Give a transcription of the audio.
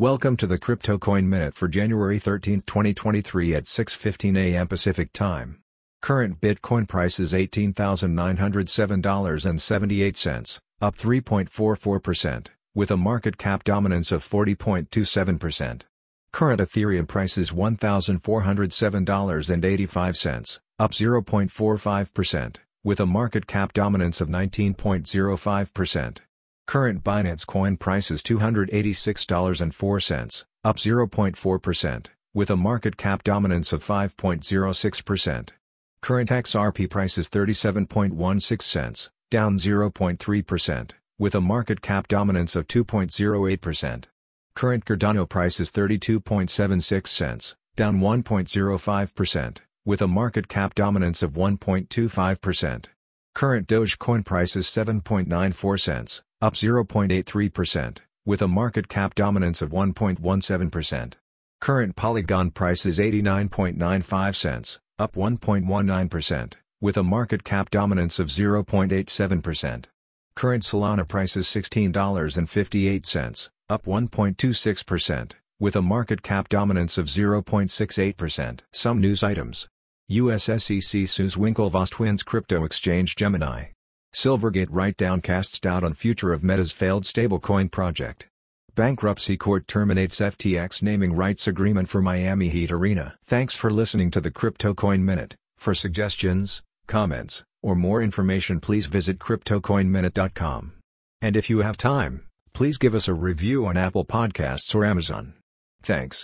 Welcome to the Crypto Coin Minute for January 13, 2023 at 6:15 a.m. Pacific Time. Current Bitcoin price is $18,907.78, up 3.44%, with a market cap dominance of 40.27%. Current Ethereum price is $1,407.85, up 0.45%, with a market cap dominance of 19.05%. Current Binance Coin price is $286.04, up 0.4%, with a market cap dominance of 5.06%. Current XRP price is 37.16 cents, down 0.3%, with a market cap dominance of 2.08%. Current Cardano price is 32.76 cents, down 1.05%, with a market cap dominance of 1.25%. Current Dogecoin price is 7.94 cents, up 0.83%, with a market cap dominance of 1.17%. Current Polygon price is 89.95 cents, up 1.19%, with a market cap dominance of 0.87%. Current Solana price is $16.58, up 1.26%, with a market cap dominance of 0.68%. Some news items. US SEC sues Winklevoss Twins crypto exchange Gemini. Silvergate write-down casts doubt on future of Meta's failed stablecoin project. Bankruptcy court terminates FTX naming rights agreement for Miami Heat Arena. Thanks for listening to the Crypto Coin Minute. For suggestions, comments, or more information please visit CryptoCoinMinute.com. And if you have time, please give us a review on Apple Podcasts or Amazon. Thanks.